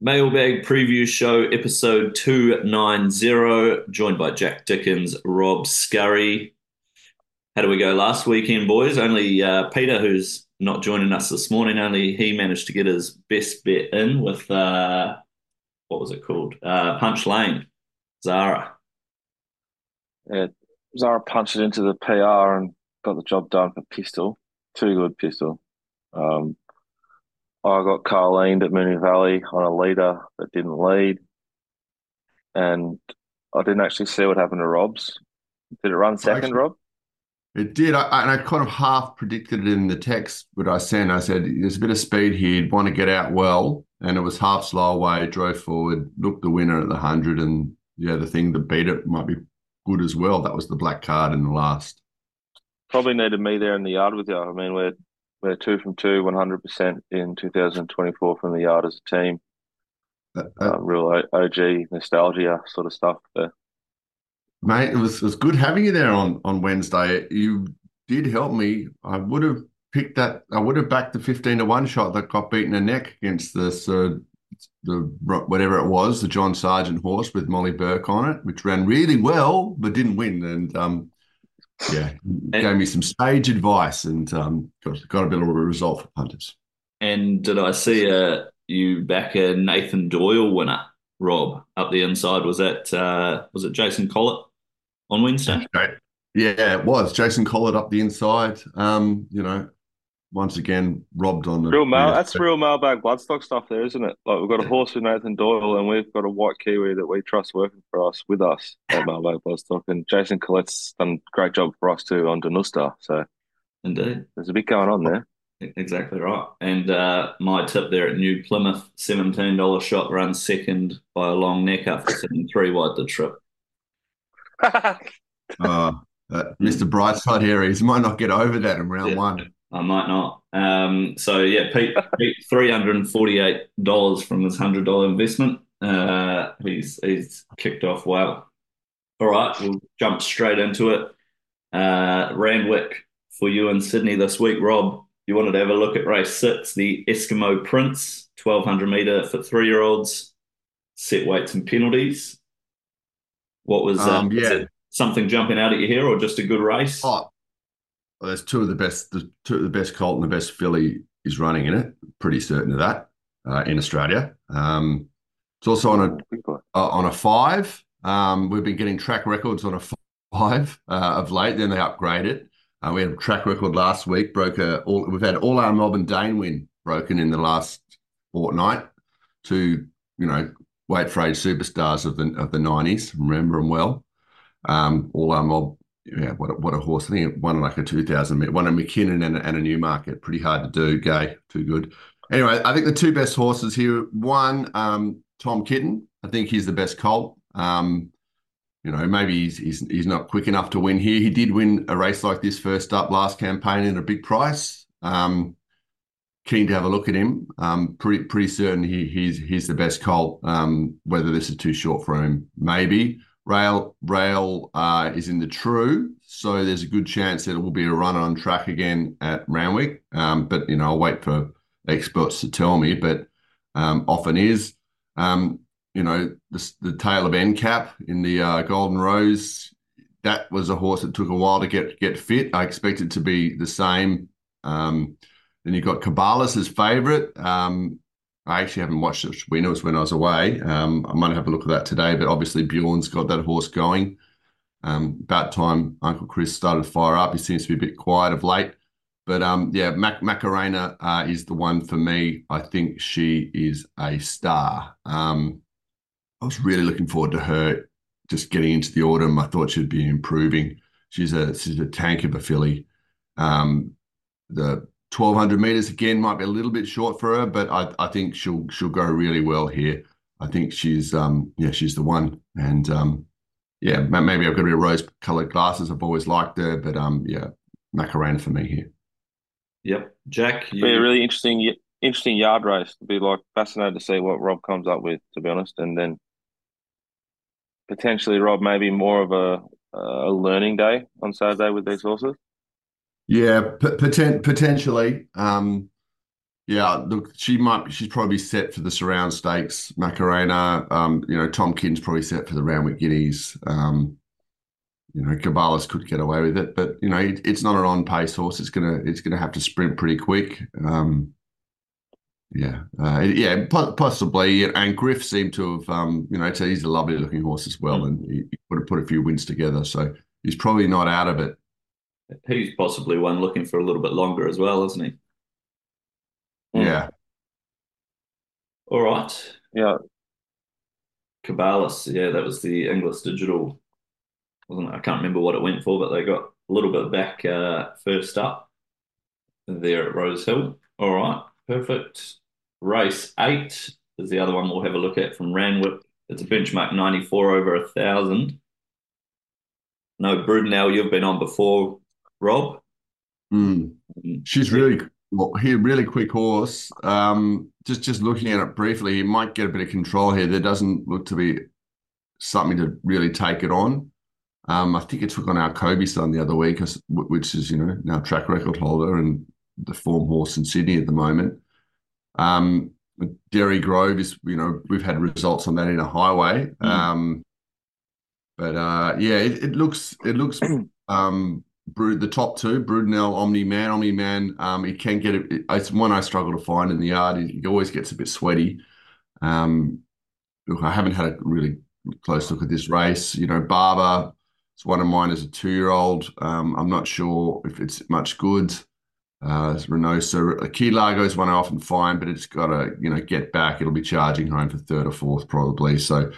Mailbag Preview Show, episode 290, joined by Jack Dickens, Rob Scurry. How do we go last weekend, boys? Only uh, Peter, who's not joining us this morning, only he managed to get his best bet in with, uh, what was it called? Uh, Punch Lane, Zara. Yeah, Zara punched it into the PR and got the job done for Pistol. Too good, Pistol. Um, I got Carleen at Moonee Valley on a leader that didn't lead. And I didn't actually see what happened to Rob's. Did it run second, actually, Rob? It did. I, and I kind of half predicted it in the text that I sent. I said, there's a bit of speed here. You'd want to get out well. And it was half slow away, drove forward, looked the winner at the 100. And yeah, the thing that beat it might be good as well. That was the black card in the last. Probably needed me there in the yard with you. I mean, we're we're two from two, 100% in 2024 from the yard as a team. Uh, uh, um, real OG nostalgia sort of stuff there. Mate, it was, it was good having you there on, on Wednesday. You did help me. I would have picked that. I would have backed the 15 to 1 shot that got beaten a neck against the, uh, the whatever it was, the John Sargent horse with Molly Bourke on it, which ran really well but didn't win. And um, yeah, and, gave me some sage advice and um, got, got a bit of a result for punters. And did I see uh, you back a Nathan Doyle winner, Rob, up the inside? Was that uh, was it Jason Collett on Wednesday? Yeah, it was Jason Collett up the inside. Um, you know, once again robbed on the real mail. That's real mailbag bloodstock stuff, there, isn't it? Like we've got a horse with Nathan Doyle, and we've got a white Kiwi that we trust working for us with us at mailbag bloodstock, and Jason Collett's done a great job for us too on Danusta. So, indeed, there's a bit going on there. Exactly right. And uh, my tip there at New Plymouth, seventeen dollar shot runs second by a long neck after sitting three wide the trip. uh, uh, Mr. Brightside Aries might not get over that in round yeah. one. I might not. Um, so yeah, Pete, Pete three hundred and forty-eight dollars from his hundred dollar investment. Uh, he's he's kicked off well. All right, we'll jump straight into it. Uh, Randwick for you in Sydney this week, Rob. You wanted to have a look at race six, the Eskimo Prince, twelve hundred meter for three-year-olds, set weights and penalties. What was, uh, um, yeah. Something jumping out at you here, or just a good race? Oh, well, there's two of the best, the two of the best colt and the best filly is running in it. Pretty certain of that uh, in Australia. Um, it's also on a uh, on a five. Um, we've been getting track records on a five uh, of late. Then they upgrade it. Uh, we had a track record last week. Broke a, all. We've had all our Melbourne Dane win broken in the last fortnight. To you know, weight for age superstars of the of the nineties. Remember them well. Um, all our mob yeah, what a, what a horse! I think it won like a two thousand, won a McKinnon and a, and a Newmarket. Pretty hard to do. Gay, too good. Anyway, I think the two best horses here. One, um, Tom Kitten. I think he's the best colt. Um, you know, maybe he's, he's he's not quick enough to win here. He did win a race like this first up last campaign in a big price. Um, keen to have a look at him. Um, pretty pretty certain he, he's he's the best colt. Um, whether this is too short for him, maybe. Rail Rail uh, is in the true, so there's a good chance that it will be a run on track again at Randwick. Um, but you know, I'll wait for experts to tell me. But um, often is, um, you know, the, the tail of NCAP in the uh, Golden Rose. That was a horse that took a while to get get fit. I expect it to be the same. Um, then you've got Cabalas as favourite. Um, I actually haven't watched it. We know it's when I was away. Um, I might have a look at that today, but obviously Bjorn's got that horse going. Um, about time Uncle Chris started to fire up. He seems to be a bit quiet of late. But um, yeah, Mac- Macarena uh, is the one for me. I think she is a star. Um, I was really looking forward to her just getting into the autumn. I thought she'd be improving. She's a she's a tank of a filly. Um, the 1200 meters again might be a little bit short for her, but I, I think she'll she'll go really well here. I think she's um yeah she's the one, and um yeah maybe I've got a bit of rose colored glasses. I've always liked her, but um yeah Macarena for me here. Yep, Jack. You... Be a really interesting interesting yard race. To be like fascinated to see what Rob comes up with, to be honest, and then potentially Rob maybe more of a a learning day on Saturday with these horses. Yeah, poten- potentially. Um, Yeah, look, she might. She's probably set for the surround stakes, Macarena. Um, you know, Tom Kitten's probably set for the Randwick Guineas. Um, you know, Cabalas could get away with it, but you know, it, it's not an on-pace horse. It's gonna it's gonna have to sprint pretty quick. Um, yeah, uh, yeah, possibly. And Griff seemed to have, um, you know, he's a lovely looking horse as well, and he, he have put a few wins together, so he's probably not out of it. He's possibly one looking for a little bit longer as well, isn't he? Yeah. All right. Yeah. Cabalas, yeah, that was the Inglis Digital, wasn't it? I can't remember what it went for, but they got a little bit back uh, first up there at Rose Hill. All right, perfect. Race eight is the other one we'll have a look at from Randwick. It's a benchmark 94 over a thousand. No, Brudenell, you've been on before, Rob. Mm. She's really well, he really quick horse. Um, just just looking at it briefly, he might get a bit of control here. There doesn't look to be something to really take it on. Um, I think it took on our Kobe son the other week, which is you know now track record holder and the form horse in Sydney at the moment. Um, Derry Grove is you know we've had results on that in a highway. Mm. Um, but uh, yeah, it, it, looks it looks um, Brood, the top two, Brudenell, Omni Man. Omni Man, um, he can get it. It's one I struggle to find in the yard. It, he always gets a bit sweaty. Um, I haven't had a really close look at this race. You know, Barber, it's one of mine as a two year old. Um, I'm not sure if it's much good. Uh, Renosa, A Key Largo is one I often find, but it's got to, you know, get back. It'll be charging home for third or fourth probably. So,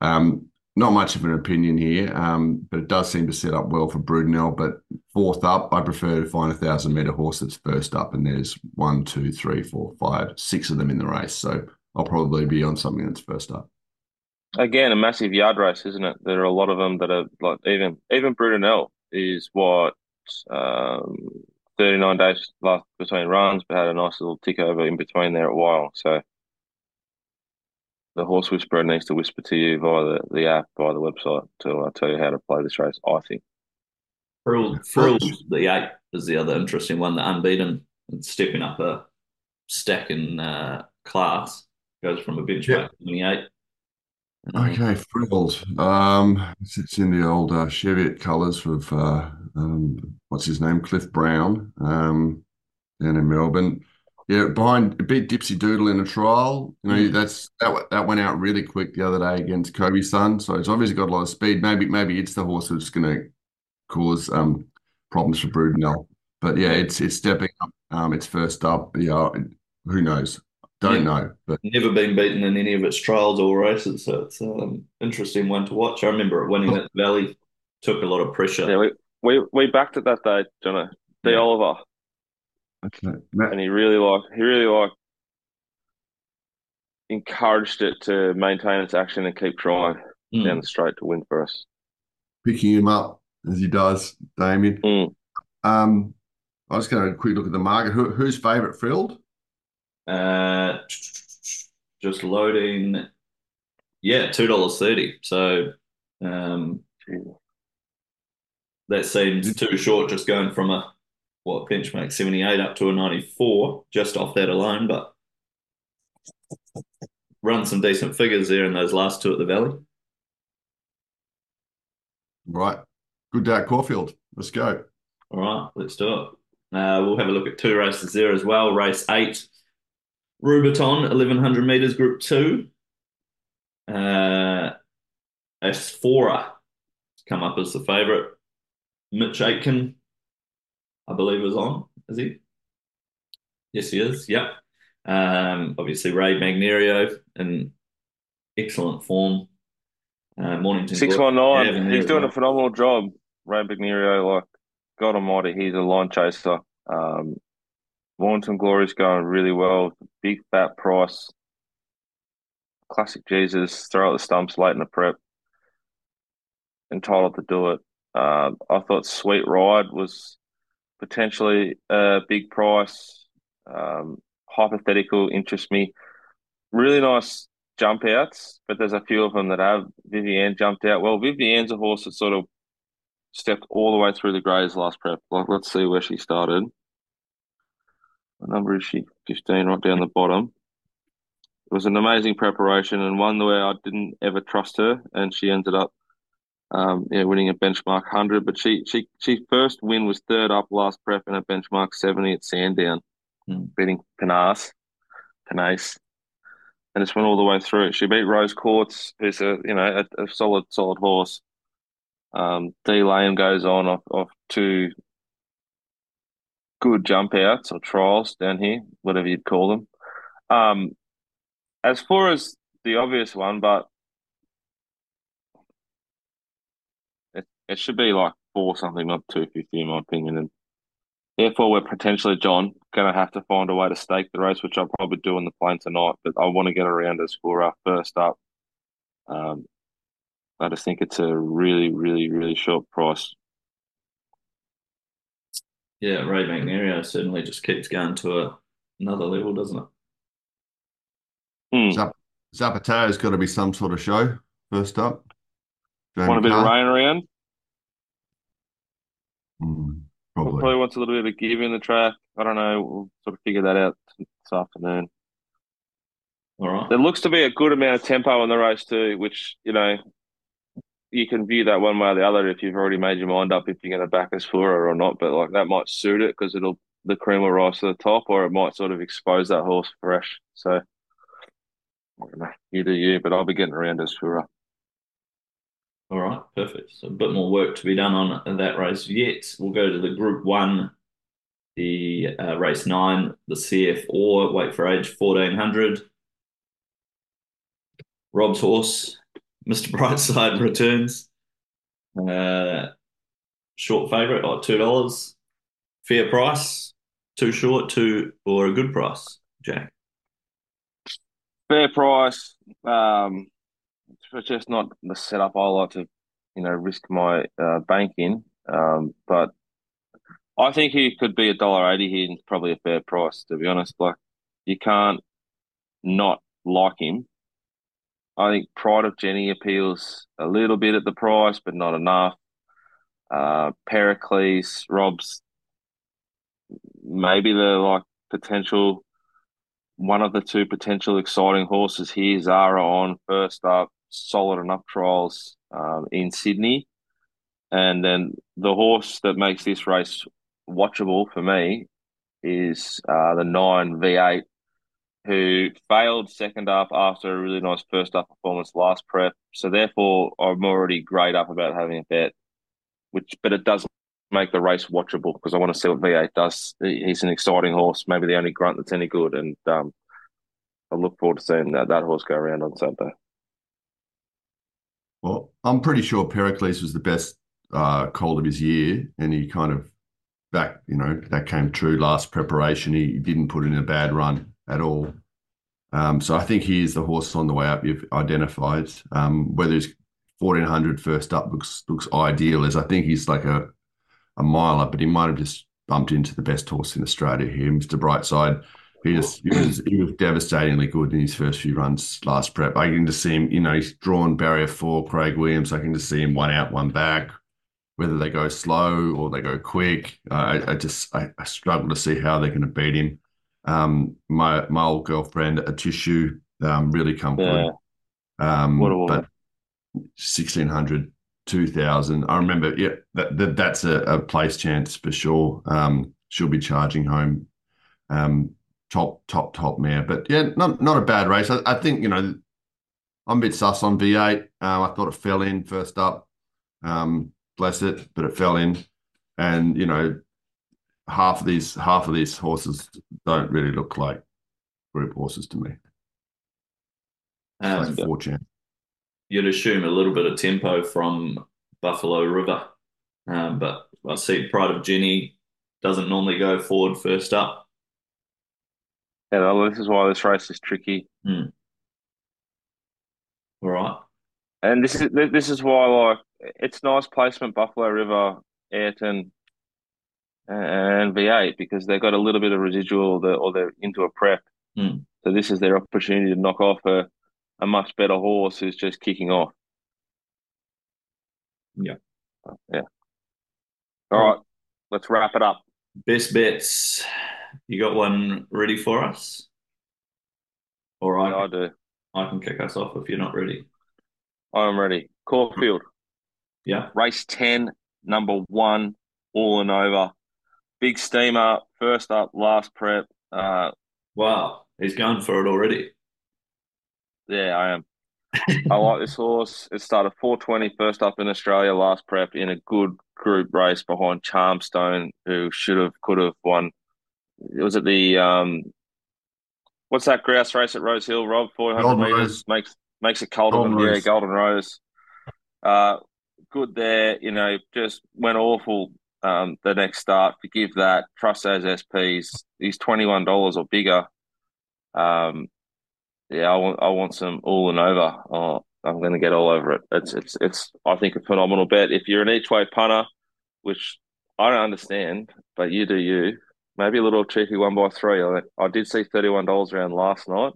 um, not much of an opinion here, um, but it does seem to set up well for Brudenell. But fourth up, I prefer to find a thousand meter horse that's first up, and there's one, two, three, four, five, six of them in the race. So I'll probably be on something that's first up. Again, a massive yard race, isn't it? There are a lot of them that are like even even Brudenell is what um, 39 days last between runs, but had a nice little tick over in between there at while. So the horse whisperer needs to whisper to you via the, the app, via the website to uh, tell you how to play this race, I think. Frill, Frill, the eight is the other interesting one, the unbeaten, stepping up a stack in uh, class, goes from a benchmark yep. 28. Okay, Frilled. Um, it's in the old uh, Cheviot colours with uh, um, what's his name, Cliff Brown, um, down in Melbourne. Yeah, behind a bit Dipsy Doodle in a trial. You know, mm. that's that that went out really quick the other day against Kobe's son. So it's obviously got a lot of speed. Maybe maybe it's the horse that's going to cause um, problems for Brudenell. But yeah, it's it's stepping up. Um, it's first up. Yeah, who knows? Don't yeah. know. But never been beaten in any of its trials or races. So it's an um, interesting one to watch. I remember it winning at Valley. Took a lot of pressure. Yeah, we we, we backed it that day, Jono. The yeah. Oliver. Okay. And he really like he really like encouraged it to maintain its action and keep trying mm. down the straight to win for us. Picking him up as he does, Damien. Mm. Um, I was going to quick look at the market. Who, who's favourite filled? Uh, just loading. Yeah, two dollars thirty. So, um, that seems too short. Just going from a what benchmark 78 up to a 94 just off that alone, but run some decent figures there in those last two at the Valley. Right. Good day at Caulfield. Let's go. All right, let's do it. Uh, we'll have a look at two races there as well. Race eight, Rubiton, 1100 meters, group two. Uh, Asfoora come up as the favorite. Mitch Aitken, I believe, was on. Is he? Yes, he is. Yep. Um, obviously, Ray Magnerio in excellent form. Uh, Mornington six one nine. He's doing a phenomenal job. Ray Magnerio, like God Almighty, he's a line chaser. Um, Mornington Glory's going really well. Big fat price. Classic Jesus. Throw out the stumps late in the prep. Entitled to do it. Uh, I thought Sweet Ride was potentially a big price. Um, hypothetical interests me. Really nice jump outs, but there's a few of them that have. Vivienne jumped out. Well, Vivienne's a horse that sort of stepped all the way through the grades last prep. Like, let's see where she started. what number is she? 15, right down the bottom. It was an amazing preparation and one where I didn't ever trust her, and she ended up um, yeah, winning a benchmark 100. But she she she first win was third up last prep in a benchmark 70 at Sandown, Hmm. beating Penace, Penace, and just went all the way through. She beat Rose Quartz, who's a you know a, a solid solid horse. Um, D Lane goes on off, off two good jump outs or trials down here, whatever you'd call them. Um, Asfoora's the obvious one, but it, it should be like four something, not two fifty in my opinion, and therefore we're potentially John going to have to find a way to stake the race, which I'll probably do on the plane tonight. But I want to get around Asfoora first up. Um, I just think it's a really, really, really short price. Yeah, Ray McNario certainly just keeps going to a, another level, doesn't it? Zap- Zapateo's got to be some sort of show first up. Jamie Want a bit of rain around? Mm, Probably. probably. wants a little bit of a give in the track. I don't know. We'll sort of figure that out this afternoon. All right. There looks to be a good amount of tempo in the race too, which you know you can view that one way or the other if you've already made your mind up if you're going to back us for it or not. But like that might suit it because it'll the cream will rise to the top, or it might sort of expose that horse fresh. So I don't know. You do you, but I'll be getting around Asfoora All right, perfect. So a bit more work to be done on that race yet. We'll go to the Group One, the uh, race nine, the C.F. Orr wait for age fourteen hundred. Rob's horse, Mr. Brightside returns. Uh, short favourite, oh, two dollars. Fair price, too short, too or a good price, Jack. fair price. Um, it's just not the setup I like to, you know, risk my uh, bank in. Um, but I think he could be a dollar eighty here and probably a fair price, to be honest. Like you can't not like him. I think Pride of Jenny appeals a little bit at the price, but not enough. Uh, Pericles, Rob's maybe the like potential one of the two potential exciting horses here. Zara on first up, solid enough trials um, in Sydney, and then the horse that makes this race watchable for me is uh, the nine V8, who failed second up after a really nice first up performance last prep. So therefore, I'm already great up about having a bet, which but it does make the race watchable because I want to see what V8 does. He's an exciting horse, maybe the only grunt that's any good, and um, I look forward to seeing that, that horse go around on Sunday. Well, I'm pretty sure Pericles was the best uh, colt of his year, and he kind of back, you know, that came true last preparation. He didn't put in a bad run at all. Um, so I think he is the horse on the way up. You've identified um, whether he's 1400 first up looks looks ideal. As I think he's like a a mile up, but he might have just bumped into the best horse in Australia here, Mr. Brightside. He just he was he was devastatingly good in his first few runs last prep. I can just see him, you know, he's drawn barrier four, Craig Williams. I can just see him one out, one back. Whether they go slow or they go quick, uh, I, I just I, I struggle to see how they're going to beat him. Um, my my old girlfriend, Atishu, um, really come Yeah. good. Um, What a woman. but 1600 2000 i remember yeah that, that that's a, a place chance for sure um she'll be charging home um top top top mare. But yeah not not a bad race. I, I think you know i'm a bit sus on v8 um, i thought it fell in first up. Um bless it but it fell in. And you know half of these half of these horses don't really look like group horses to me. Um, like four you'd assume a little bit of tempo from Buffalo River. Um, but I see Pride of Jenny doesn't normally go forward first up. Yeah, this is why this race is tricky, All right. and this is this is why like it's nice placement Buffalo River, Ayrton, and V8 because they've got a little bit of residual, or they're, into a prep. Hmm. So this is their opportunity to knock off a, a much better horse who's just kicking off. Yeah. Yeah. All right, let's wrap it up. Best bets. You got one ready for us? Or I, Yeah, I do. I can kick us off if you're not ready. I'm ready. Caulfield, Yeah. race 10, number one, all and over. Big steamer, first up, last prep. Uh, Wow. He's going for it already. yeah, I am. I like this horse. It started 420 first up in Australia, last prep in a good group race behind Charmstone, who should have, could have won. Was it the um, what's that grouse race at Rose Hill? Rob, 400 meters Rose. makes makes it cold. Golden Yeah, Rose. Golden Rose. Uh, good there. You know, just went awful. Um, the next start, forgive that. Trust those SPs. He's twenty one dollars or bigger. Um, yeah, I want I want some all and over. Oh, I'm going to get all over it. It's it's it's I think a phenomenal bet. If you're an each way punter, which I don't understand, but you do you. Maybe a little cheeky one by three. I, I did see thirty one dollars around last night.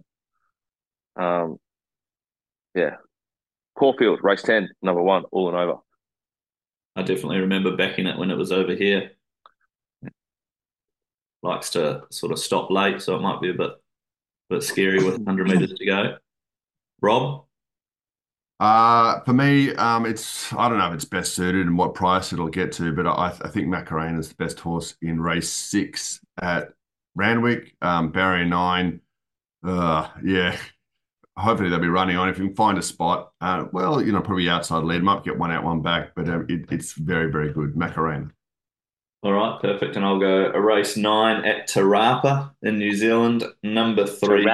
Um, yeah, Caulfield race ten, number one, all and over. I definitely remember backing it when it was over here. Likes to sort of stop late, so it might be a bit bit scary with 100 meters to go. Rob? Uh, for me, um, it's I don't know if it's best suited and what price it'll get to, but I, I think Macarena is the best horse in race six at Randwick. Um, barrier nine, uh, yeah. Hopefully they'll be running on. If you can find a spot, uh, well, you know, probably outside lead, might get one out, one back, but um, it, it's very, very good. Macarena. All right, perfect. And I'll go a race nine at Te Rapa in New Zealand. Number three,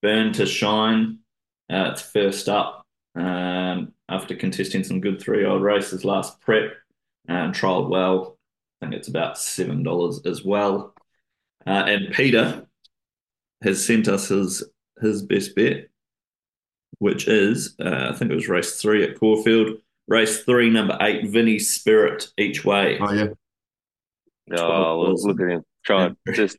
Burn to Shine. Uh, it's first up um, after contesting some good three old races last prep and trialled well. I think it's about $7 as well. Uh, and Peter has sent us his his best bet, which is, uh, I think it was race three at Caulfield. Race three, number eight, Vinny Spirit each way. Oh yeah, Oh, look, look at him trying just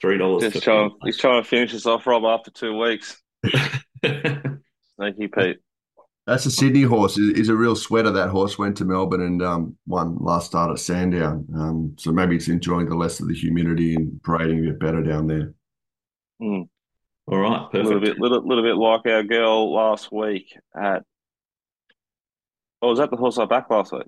Three dollars. just trying. He's trying to finish this off, Rob, after two weeks. Thank you, Pete. that's a Sydney horse. Is is a real sweater. That horse went to Melbourne and um, won last start at Sandown. Um, so maybe it's enjoying the less of the humidity and parading a bit better down there. Hmm. All right, A little bit, little, little bit like our girl last week at. Oh, was that the horse I backed last week?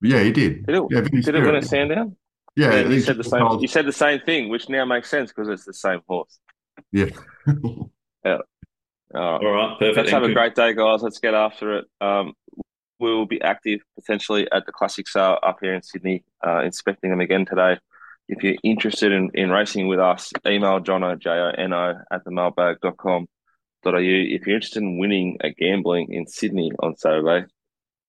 Yeah, he did. Did it? Yeah, Did it win Spirit. at Sandown? Yeah, I you said the same. told- You said the same thing, which now makes sense because it's the same horse. Yeah. All right. All right, perfect. Let's have a great day, guys. Let's get after it. Um, we will be active potentially at the Classic Sale up here in Sydney, uh, inspecting them again today. If you're interested in, in racing with us, email jono, J-O-N-O, at the mailbag.com.au. If you're interested in winning at gambling in Sydney on Saturday,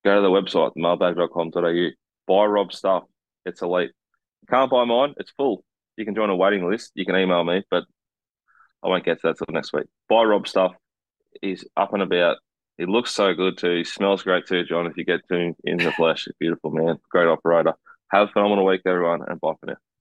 go to the website, mailbag.com.au. Buy Rob stuff. It's elite. You can't buy mine. It's full. You can join a waiting list. You can email me, but I won't get to that till next week. Buy Rob stuff. He's up and about. He looks so good too. He smells great too, John. If you get to him in the flesh, beautiful man, great operator. Have a phenomenal week, everyone, and bye for now.